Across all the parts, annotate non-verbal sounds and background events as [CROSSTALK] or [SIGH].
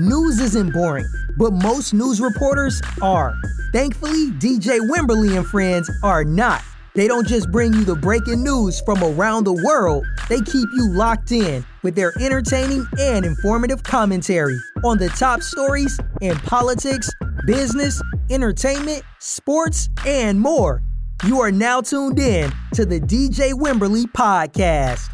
News isn't boring, but most news reporters are. Thankfully, DJ Wimberly and friends are not. They don't just bring you the breaking news from around the world, they keep you locked in with their entertaining and informative commentary on the top stories in politics, business, entertainment, sports, and more. You are now tuned in to the DJ Wimberly podcast.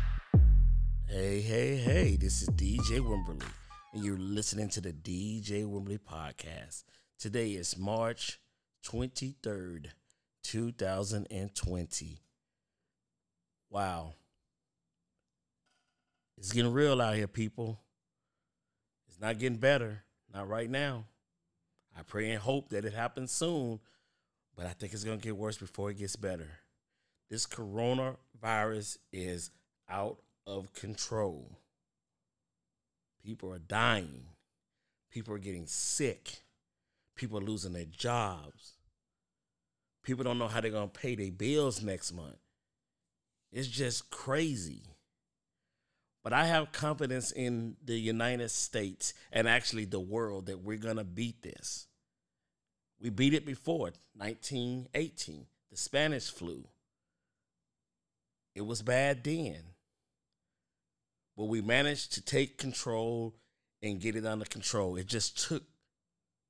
Hey, hey, hey, this is DJ Wimberly, and you're listening to the DJ Wimberly podcast. Today is March 23rd, 2020. Wow. It's getting real out here, people. It's not getting better. Not right now. I pray and hope that it happens soon, but I think it's going to get worse before it gets better. This coronavirus is out of control. People are dying. People are getting sick. People are losing their jobs. People don't know how they're going to pay their bills next month. It's just crazy. But I have confidence in the United States and actually the world that we're going to beat this. We beat it before, 1918, the Spanish flu. It was bad then. But we managed to take control and get it under control. It just took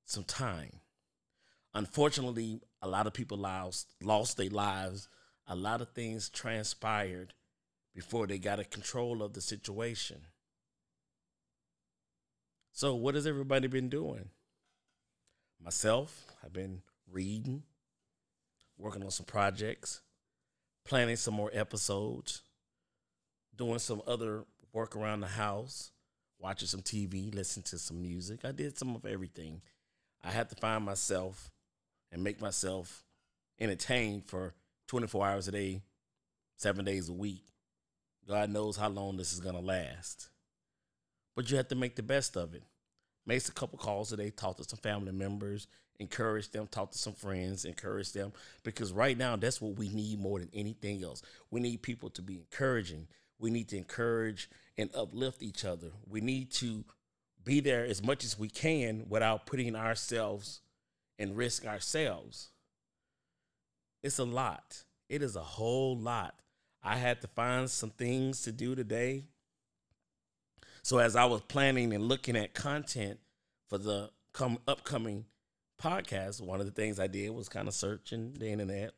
some time. Unfortunately, a lot of people lost lost their lives. A lot of things transpired before they got a control of the situation. So, what has everybody been doing? Myself, I've been reading, working on some projects, planning some more episodes, doing some other work around the house, watching some TV, listening to some music. I did some of everything. I had to find myself and make myself entertained for 24 hours a day, seven days a week. God knows how long this is going to last. But you have to make the best of it. Make a couple calls today, talk to some family members, encourage them, talk to some friends, encourage them. Because right now, that's what we need more than anything else. We need people to be encouraging. We need to encourage and uplift each other. We need to be there as much as we can without putting ourselves and risk ourselves. It's a lot. It is a whole lot. I had to find some things to do today. So as I was planning and looking at content for the come upcoming podcast, one of the things I did was kind of searching the internet.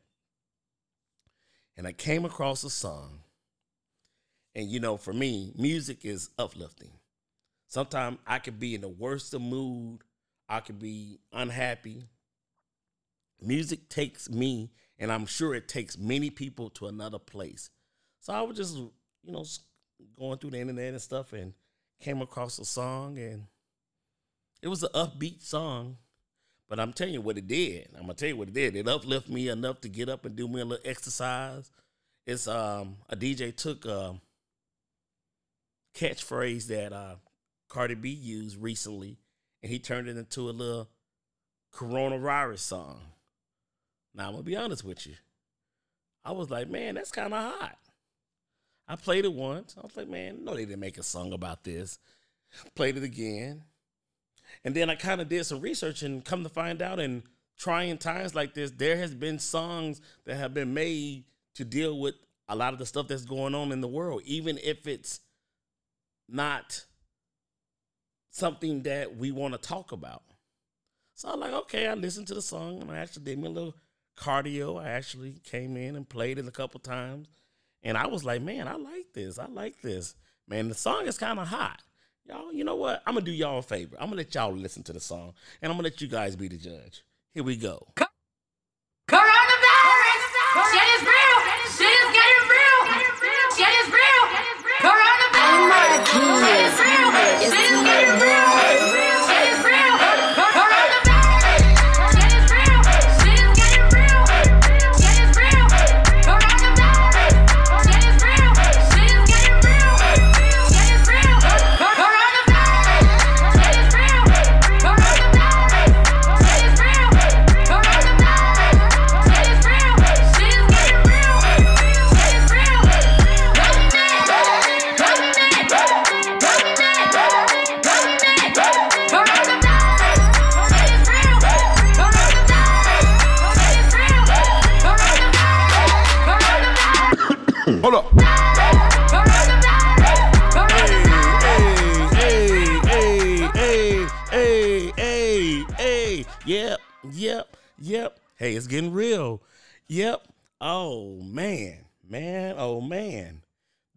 And I came across a song. And you know, for me, music is uplifting. Sometimes I could be in the worst of mood I could be unhappy. Music takes me, and I'm sure it takes many people to another place. So I was just, you know, going through the internet and stuff and came across a song, and it was an upbeat song. But I'm telling you what it did. I'm gonna tell you what it did. It uplifted me enough to get up and do me a little exercise. It's um a DJ took a catchphrase that uh Cardi B used recently and he turned it into a little coronavirus song. Now I'm gonna be honest with you. I was like, man, that's kind of hot. I played it once. I was like, man, no, they didn't make a song about this. Played it again. And then I kind of did some research and come to find out in trying times like this, there has been songs that have been made to deal with a lot of the stuff that's going on in the world, even if it's not something that we want to talk about. So I'm like, okay, I listened to the song and I actually did me a little cardio. I actually came in and played it a couple times. And I was like, man, I like this. I like this. Man, the song is kind of hot. Y'all, you know what? I'm going to do y'all a favor. I'm going to let y'all listen to the song and I'm going to let you guys be the judge. Here we go. Coronavirus! Shit is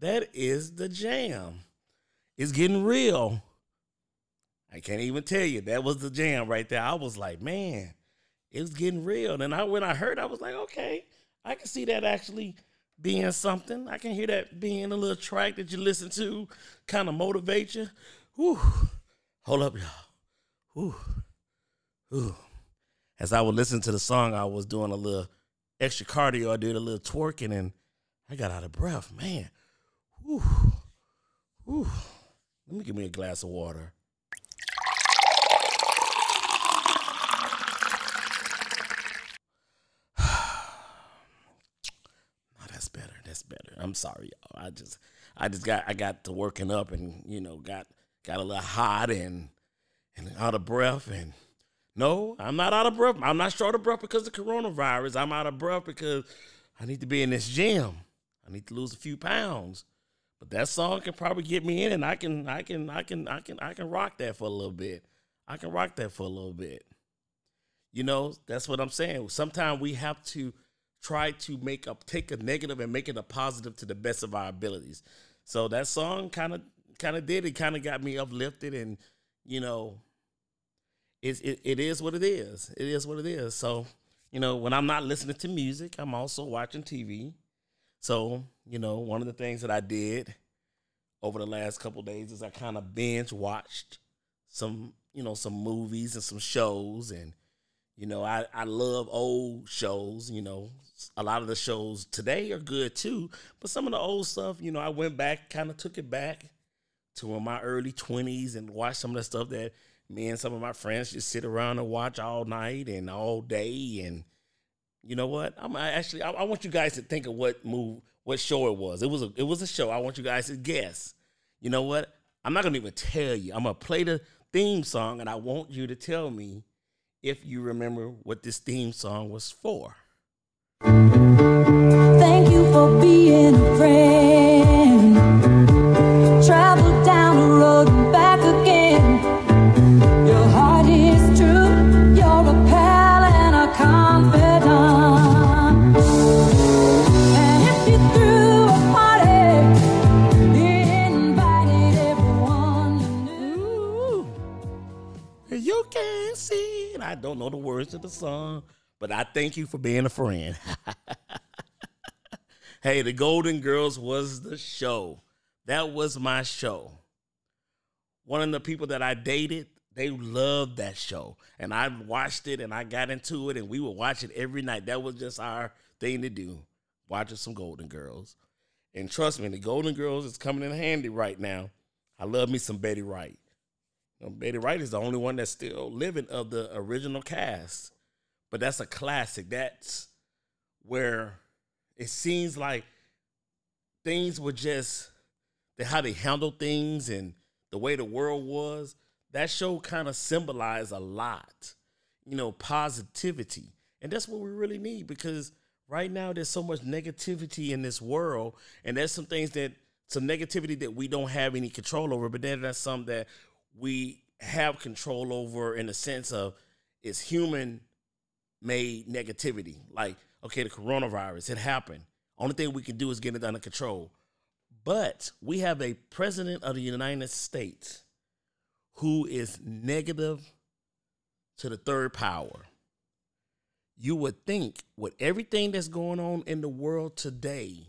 That is the jam. It's getting real. I can't even tell you. That was the jam right there. I was like, man, it was getting real. And I when I heard, I was like, okay, I can see that actually being something. I can hear that being a little track that you listen to, kind of motivate you. Whew. Hold up, y'all. Whew. Whew. As I would listen to the song, I was doing a little extra cardio. I did a little twerking and I got out of breath. Man. Whew. Whew. Let me give me a glass of water. [SIGHS] Oh, that's better. That's better. I'm sorry, y'all. I just I just got I got to working up and you know got got a little hot and and out of breath and no, I'm not out of breath. I'm not short of breath because of coronavirus. I'm out of breath because I need to be in this gym. I need to lose a few pounds. But that song can probably get me in and I can I can I can I can I can rock that for a little bit. I can rock that for a little bit. You know, that's what I'm saying. Sometimes we have to try to make up, take a negative and make it a positive to the best of our abilities. So that song kind of kind of did it kind of got me uplifted and you know it, it it is what it is. It is what it is. So, you know, when I'm not listening to music, I'm also watching TV. So, you know, one of the things that I did over the last couple days is I kind of binge watched some, you know, some movies and some shows and you know, I, I love old shows. You know, a lot of the shows today are good too, but some of the old stuff, you know, I went back, kind of took it back to in my early 20s and watched some of the stuff that me and some of my friends just sit around and watch all night and all day. And you know what? I'm I actually, I, I want you guys to think of what move, what show it was. It was a, it was a show. I want you guys to guess. You know what? I'm not gonna even tell you. I'm gonna play the theme song, and I want you to tell me if you remember what this theme song was for. Thank you for being a friend. Travel I don't know the words to the song, but I thank you for being a friend. [LAUGHS] hey, the Golden Girls was the show. That was my show. One of the people that I dated, they loved that show. And I watched it and I got into it and we would watch it every night. That was just our thing to do, watching some Golden Girls. And trust me, the Golden Girls is coming in handy right now. I love me some Betty White. Know, Betty White is the only one that's still living of the original cast. But that's a classic. That's where it seems like things were just the how they handled things and the way the world was. That show kind of symbolized a lot, you know, positivity. And that's what we really need because right now there's so much negativity in this world, and there's some things that some negativity that we don't have any control over, but then that's some that we have control over in the sense of it's human made negativity. Like, okay, the coronavirus, it happened. Only thing we can do is get it under control. But we have a president of the United States who is negative to the third power. You would think with everything that's going on in the world today,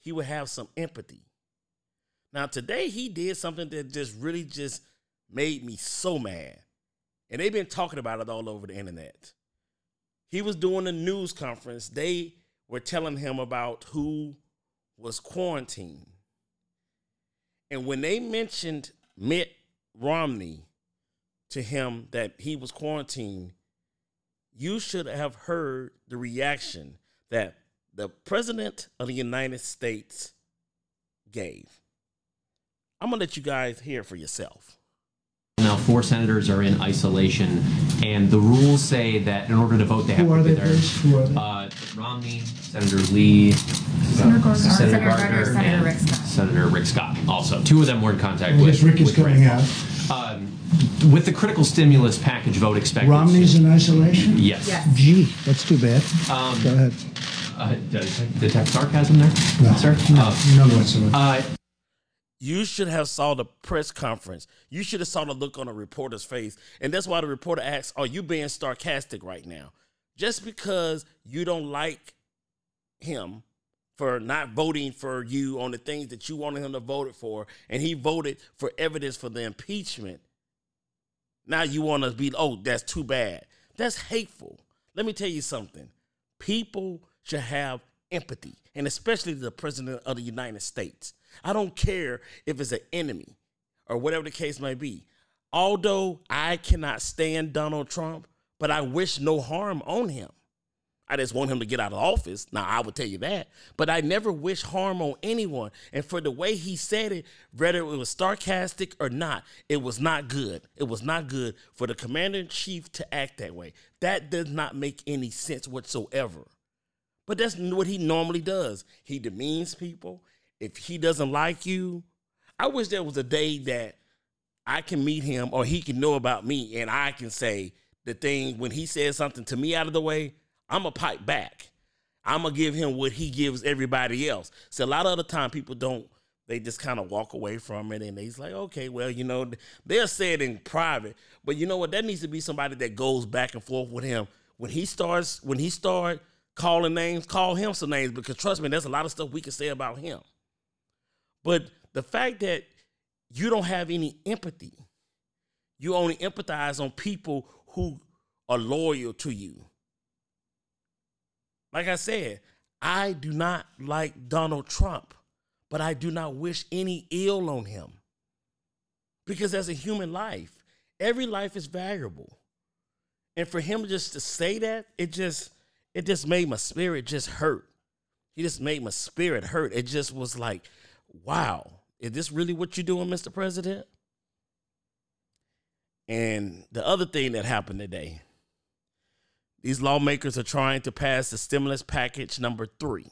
he would have some empathy. Now, today he did something that just really just made me so mad. And they've been talking about it all over the internet. He was doing a news conference. They were telling him about who was quarantined. And when they mentioned Mitt Romney to him that he was quarantined, you should have heard the reaction that the president of the United States gave. I'm gonna let you guys hear for yourself. Now, four senators are in isolation, and the rules say that in order to vote, they have Who are to be they, there. please? Who are they? Uh, Romney, Senator Lee, Senator Gardner, Senator Gardner, Senator and Rick Scott. Senator Rick Scott. Also, two of them were in contact I with. Rick is with coming Rand out. Um, with the critical stimulus package vote expected. Romney's in isolation? Yes. Gee, that's too bad. Um, Go ahead. Uh, detect sarcasm there, No, sir? no, Uh, none whatsoever. uh, You should have saw the press conference. You should have saw the look on a reporter's face. And that's why the reporter asks, Are you being sarcastic right now? Just because you don't like him for not voting for you on the things that you wanted him to vote for, and he voted for evidence for the impeachment. Now you want to be, oh, that's too bad. That's hateful. Let me tell you something. People should have empathy, and especially the president of the United States. I don't care if it's an enemy or whatever the case may be. Although I cannot stand Donald Trump, but I wish no harm on him. I just want him to get out of office. Now, I would tell you that, but I never wish harm on anyone. And for the way he said it, whether it was sarcastic or not, it was not good. It was not good for the commander in chief to act that way. That does not make any sense whatsoever. But that's what he normally does. He demeans people. If he doesn't like you, I wish there was a day that I can meet him or he can know about me and I can say the thing when he says something to me out of the way, I'm going to pipe back. I'm going to give him what he gives everybody else. So a lot of the time people don't, they just kind of walk away from it and they's like, okay, well, you know, they'll say it in private. But you know what? That needs to be somebody that goes back and forth with him. When he starts, when he start calling names, call him some names because trust me, there's a lot of stuff we can say about him. But the fact that you don't have any empathy, you only empathize on people who are loyal to you. Like I said, I do not like Donald Trump, but I do not wish any ill on him. Because as a human life, every life is valuable. And for him just to say that, it just it just made my spirit just hurt. He just made my spirit hurt. It just was like, wow, is this really what you're doing, Mr. President? And the other thing that happened today, these lawmakers are trying to pass the stimulus package number three.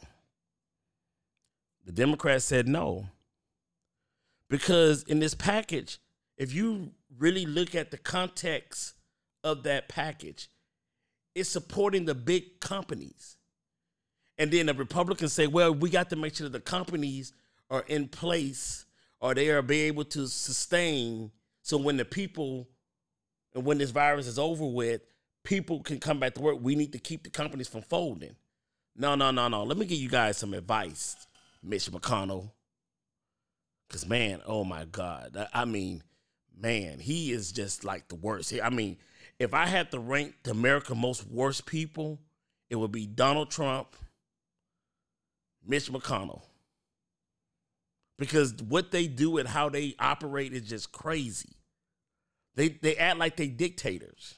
The Democrats said no. Because in this package, if you really look at the context of that package, it's supporting the big companies. And then the Republicans say, well, we got to make sure that the companies are in place or they are be able to sustain so when the people and when this virus is over with, people can come back to work. We need to keep the companies from folding. No, no, no, no. Let me give you guys some advice, Mitch McConnell. Cause man, oh my God. I- I mean, man, he is just like the worst. I mean, if I had to rank the America most worst people, it would be Donald Trump, Mitch McConnell. Because what they do and how they operate is just crazy. They they act like they dictators.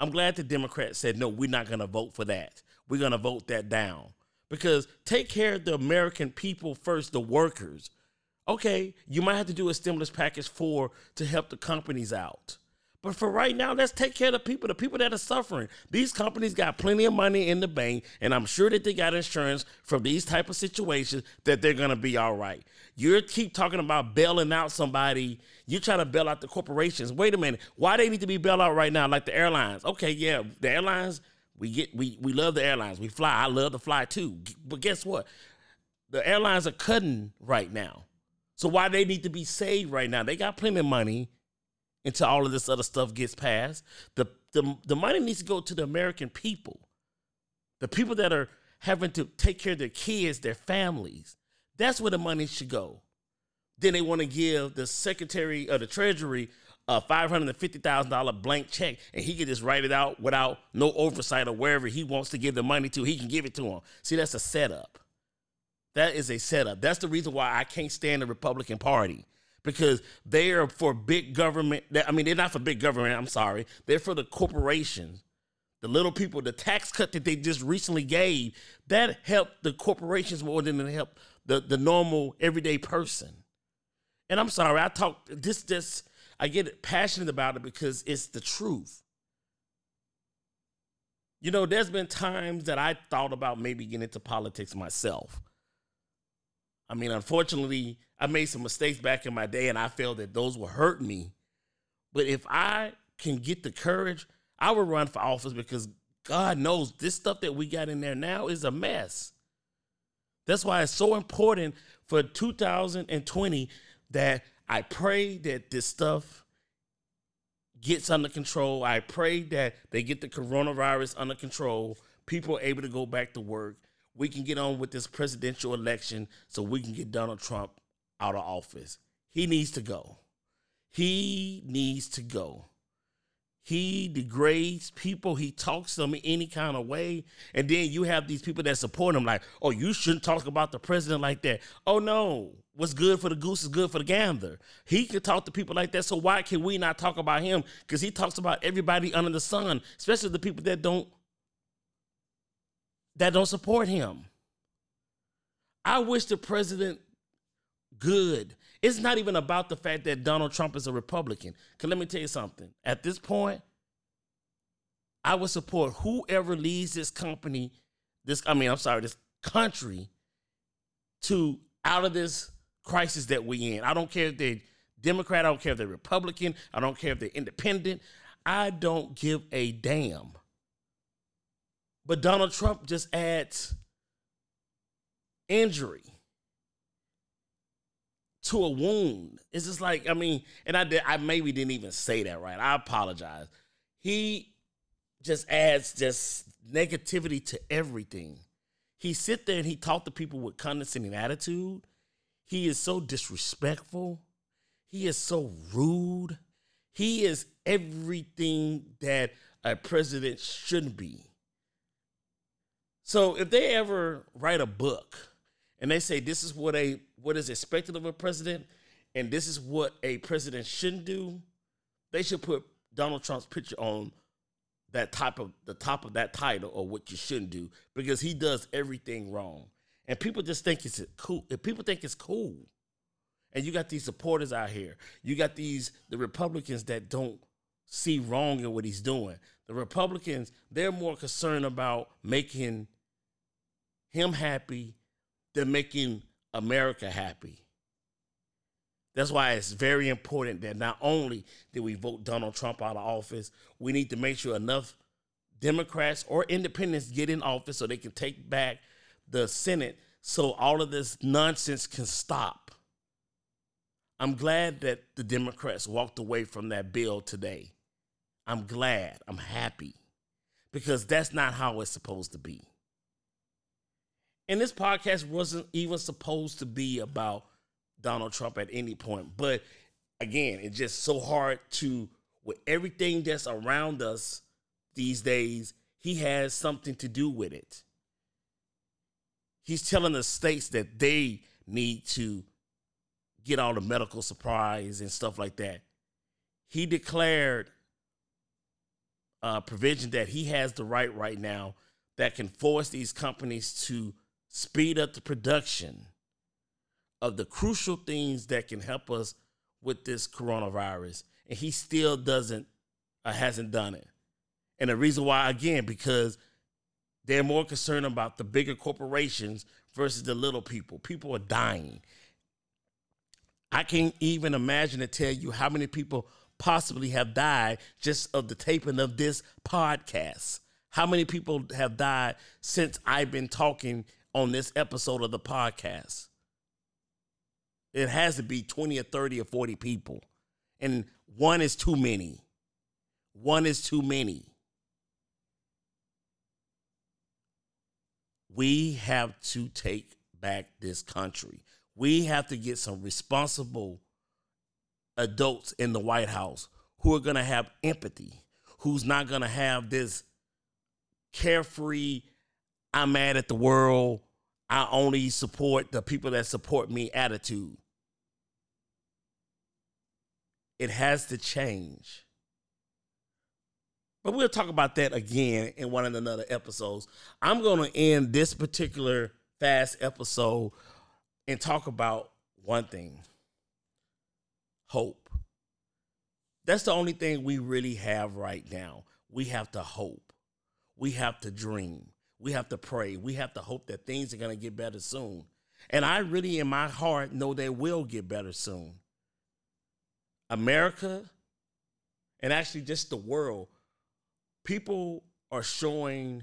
I'm glad the Democrats said no, we're not gonna vote for that. We're gonna vote that down. Because take care of the American people first, the workers. Okay, you might have to do a stimulus package for to help the companies out. But for right now, let's take care of the people, the people that are suffering. These companies got plenty of money in the bank, and I'm sure that they got insurance from these type of situations that they're gonna be all right. You keep talking about bailing out somebody. You're trying to bail out the corporations. Wait a minute, why they need to be bailed out right now, like the airlines? Okay, yeah, the airlines. We get we we love the airlines. We fly. I love to fly too. But guess what? The airlines are cutting right now. So why they need to be saved right now? They got plenty of money until all of this other stuff gets passed. The, the, the money needs to go to the American people, the people that are having to take care of their kids, their families. That's where the money should go. Then they want to give the Secretary of the Treasury a five hundred and fifty thousand dollar blank check, and he can just write it out without no oversight or wherever he wants to give the money to. He can give it to him. See, that's a setup. That is a setup. That's the reason why I can't stand the Republican Party because they are for big government. I mean, they're not for big government. I'm sorry. They're for the corporations, the little people. The tax cut that they just recently gave that helped the corporations more than it helped the the normal everyday person. And I'm sorry, I talk this this I get passionate about it because it's the truth. You know, there's been times that I thought about maybe getting into politics myself. I mean, unfortunately, I made some mistakes back in my day and I felt that those were hurt me. But if I can get the courage, I would run for office because God knows this stuff that we got in there now is a mess. That's why it's so important for 2020 that I pray that this stuff gets under control. I pray that they get the coronavirus under control. People are able to go back to work. We can get on with this presidential election so we can get Donald Trump out of office. He needs to go. He needs to go. He degrades people. He talks to them in any kind of way. And then you have these people that support him, like, oh, you shouldn't talk about the president like that. Oh, no. What's good for the goose is good for the gander. He can talk to people like that. So why can we not talk about him? Because he talks about everybody under the sun, especially the people that don't that don't support him. I wish the president good. It's not even about the fact that Donald Trump is a Republican. Because let me tell you something. At this point, I would support whoever leads this company, this, I mean, I'm sorry, this country to out of this crisis that we're in. I don't care if they're Democrat, I don't care if they're Republican, I don't care if they're independent. I don't give a damn. But Donald Trump just adds injury to a wound. It's just like, I mean, and I did I maybe didn't even say that right. I apologize. He just adds just negativity to everything. He sit there and he talk to people with condescending attitude. He is so disrespectful. He is so rude. He is everything that a president shouldn't be. So if they ever write a book and they say this is what a what is expected of a president and this is what a president shouldn't do, they should put Donald Trump's picture on that type of the top of that title or what you shouldn't do because he does everything wrong. And people just think it's cool. If people think it's cool. And you got these supporters out here. You got these the Republicans that don't see wrong in what he's doing. The Republicans, they're more concerned about making him happy than making America happy. That's why it's very important that not only did we vote Donald Trump out of office, we need to make sure enough Democrats or independents get in office so they can take back the Senate so all of this nonsense can stop. I'm glad that the Democrats walked away from that bill today. I'm glad. I'm happy because that's not how it's supposed to be. And this podcast wasn't even supposed to be about Donald Trump at any point. But again, it's just so hard to, with everything that's around us these days, he has something to do with it. He's telling the states that they need to get all the medical supplies and stuff like that. He declared a provision that he has the right right now that can force these companies to speed up the production of the crucial things that can help us with this coronavirus. And he still doesn't, uh, hasn't done it. And the reason why, again, because they're more concerned about the bigger corporations versus the little people. People are dying. I can't even imagine to tell you how many people possibly have died just of the taping of this podcast. How many people have died since I've been talking on this episode of the podcast. It has to be 20 or 30 or 40 people. And one is too many. One is too many. We have to take back this country. We have to get some responsible adults in the White House who are going to have empathy, who's not going to have this carefree I'm mad at the world. I only support the people that support me attitude. It has to change. But we'll talk about that again in one of another episodes. I'm going to end this particular fast episode and talk about one thing hope. That's the only thing we really have right now. We have to hope, we have to dream. We have to pray. We have to hope that things are going to get better soon. And I really, in my heart, know they will get better soon. America and actually just the world, people are showing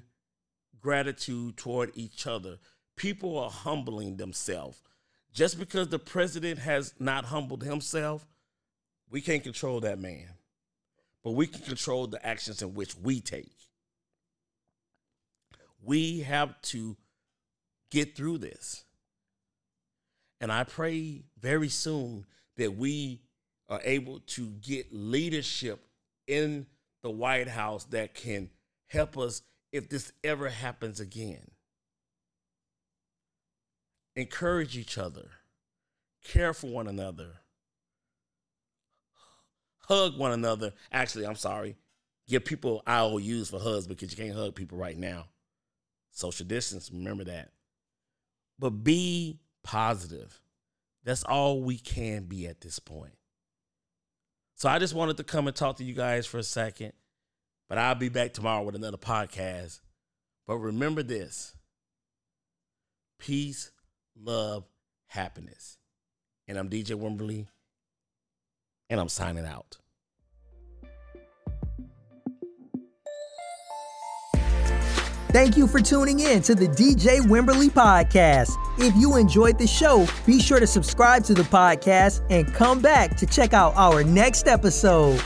gratitude toward each other. People are humbling themselves. Just because the president has not humbled himself, we can't control that man. But we can control the actions in which we take. We have to get through this. And I pray very soon that we are able to get leadership in the White House that can help us if this ever happens again. Encourage each other, care for one another, hug one another. Actually, I'm sorry, give people IOUs for hugs because you can't hug people right now. Social distance, remember that. But be positive. That's all we can be at this point. So I just wanted to come and talk to you guys for a second, but I'll be back tomorrow with another podcast. But remember this peace, love, happiness. And I'm DJ Wimberly, and I'm signing out. Thank you for tuning in to the DJ Wimberly Podcast. If you enjoyed the show, be sure to subscribe to the podcast and come back to check out our next episode.